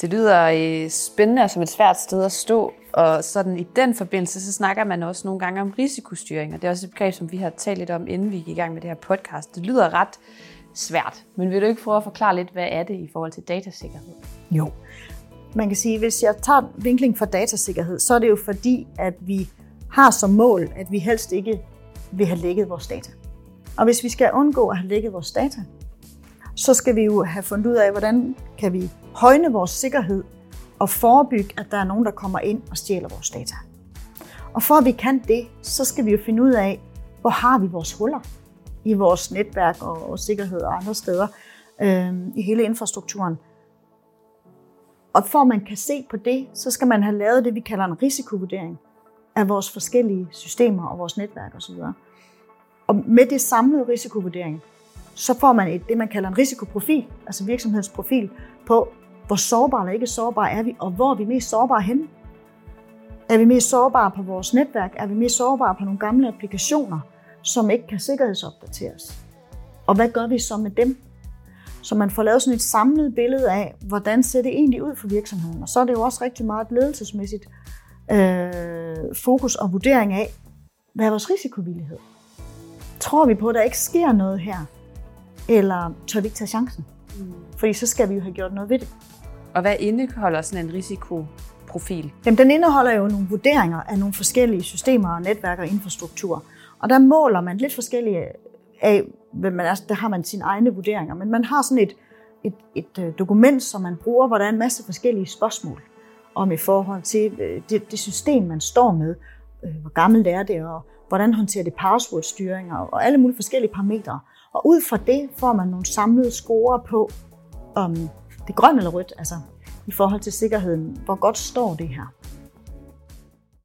Det lyder øh, spændende og som et svært sted at stå, og sådan i den forbindelse, så snakker man også nogle gange om risikostyring, og det er også et begreb, som vi har talt lidt om, inden vi gik i gang med det her podcast. Det lyder ret svært, men vil du ikke prøve at forklare lidt, hvad er det i forhold til datasikkerhed? Jo. Man kan sige, hvis jeg tager vinkling for datasikkerhed, så er det jo fordi, at vi har som mål, at vi helst ikke vil have lækket vores data. Og hvis vi skal undgå at have lækket vores data, så skal vi jo have fundet ud af, hvordan kan vi højne vores sikkerhed og forebygge, at der er nogen, der kommer ind og stjæler vores data. Og for at vi kan det, så skal vi jo finde ud af, hvor har vi vores huller i vores netværk og, sikkerhed og andre steder øh, i hele infrastrukturen. Og for at man kan se på det, så skal man have lavet det, vi kalder en risikovurdering af vores forskellige systemer og vores netværk osv. Og med det samlede risikovurdering, så får man et, det, man kalder en risikoprofil, altså virksomhedsprofil, på hvor sårbare eller ikke sårbare er vi, og hvor er vi mest sårbare henne. Er vi mest sårbare på vores netværk? Er vi mest sårbare på nogle gamle applikationer, som ikke kan sikkerhedsopdateres? Og hvad gør vi så med dem? Så man får lavet sådan et samlet billede af, hvordan ser det egentlig ud for virksomheden. Og så er det jo også rigtig meget ledelsesmæssigt øh, fokus og vurdering af, hvad er vores risikovillighed? Tror vi på, at der ikke sker noget her? Eller tør vi ikke tage chancen? Mm. Fordi så skal vi jo have gjort noget ved det. Og hvad indeholder sådan en risikoprofil? Jamen, den indeholder jo nogle vurderinger af nogle forskellige systemer, netværk og infrastruktur. Og der måler man lidt forskellige af, hvem man er. Der har man sine egne vurderinger, men man har sådan et, et, et øh, dokument, som man bruger, hvor der er en masse forskellige spørgsmål om i forhold til øh, det, det system, man står med. Øh, hvor gammelt er det, og hvordan håndterer det passwordstyring, og alle mulige forskellige parametre. Og ud fra det får man nogle samlede score på, om det er grønt eller rødt, altså i forhold til sikkerheden. Hvor godt står det her?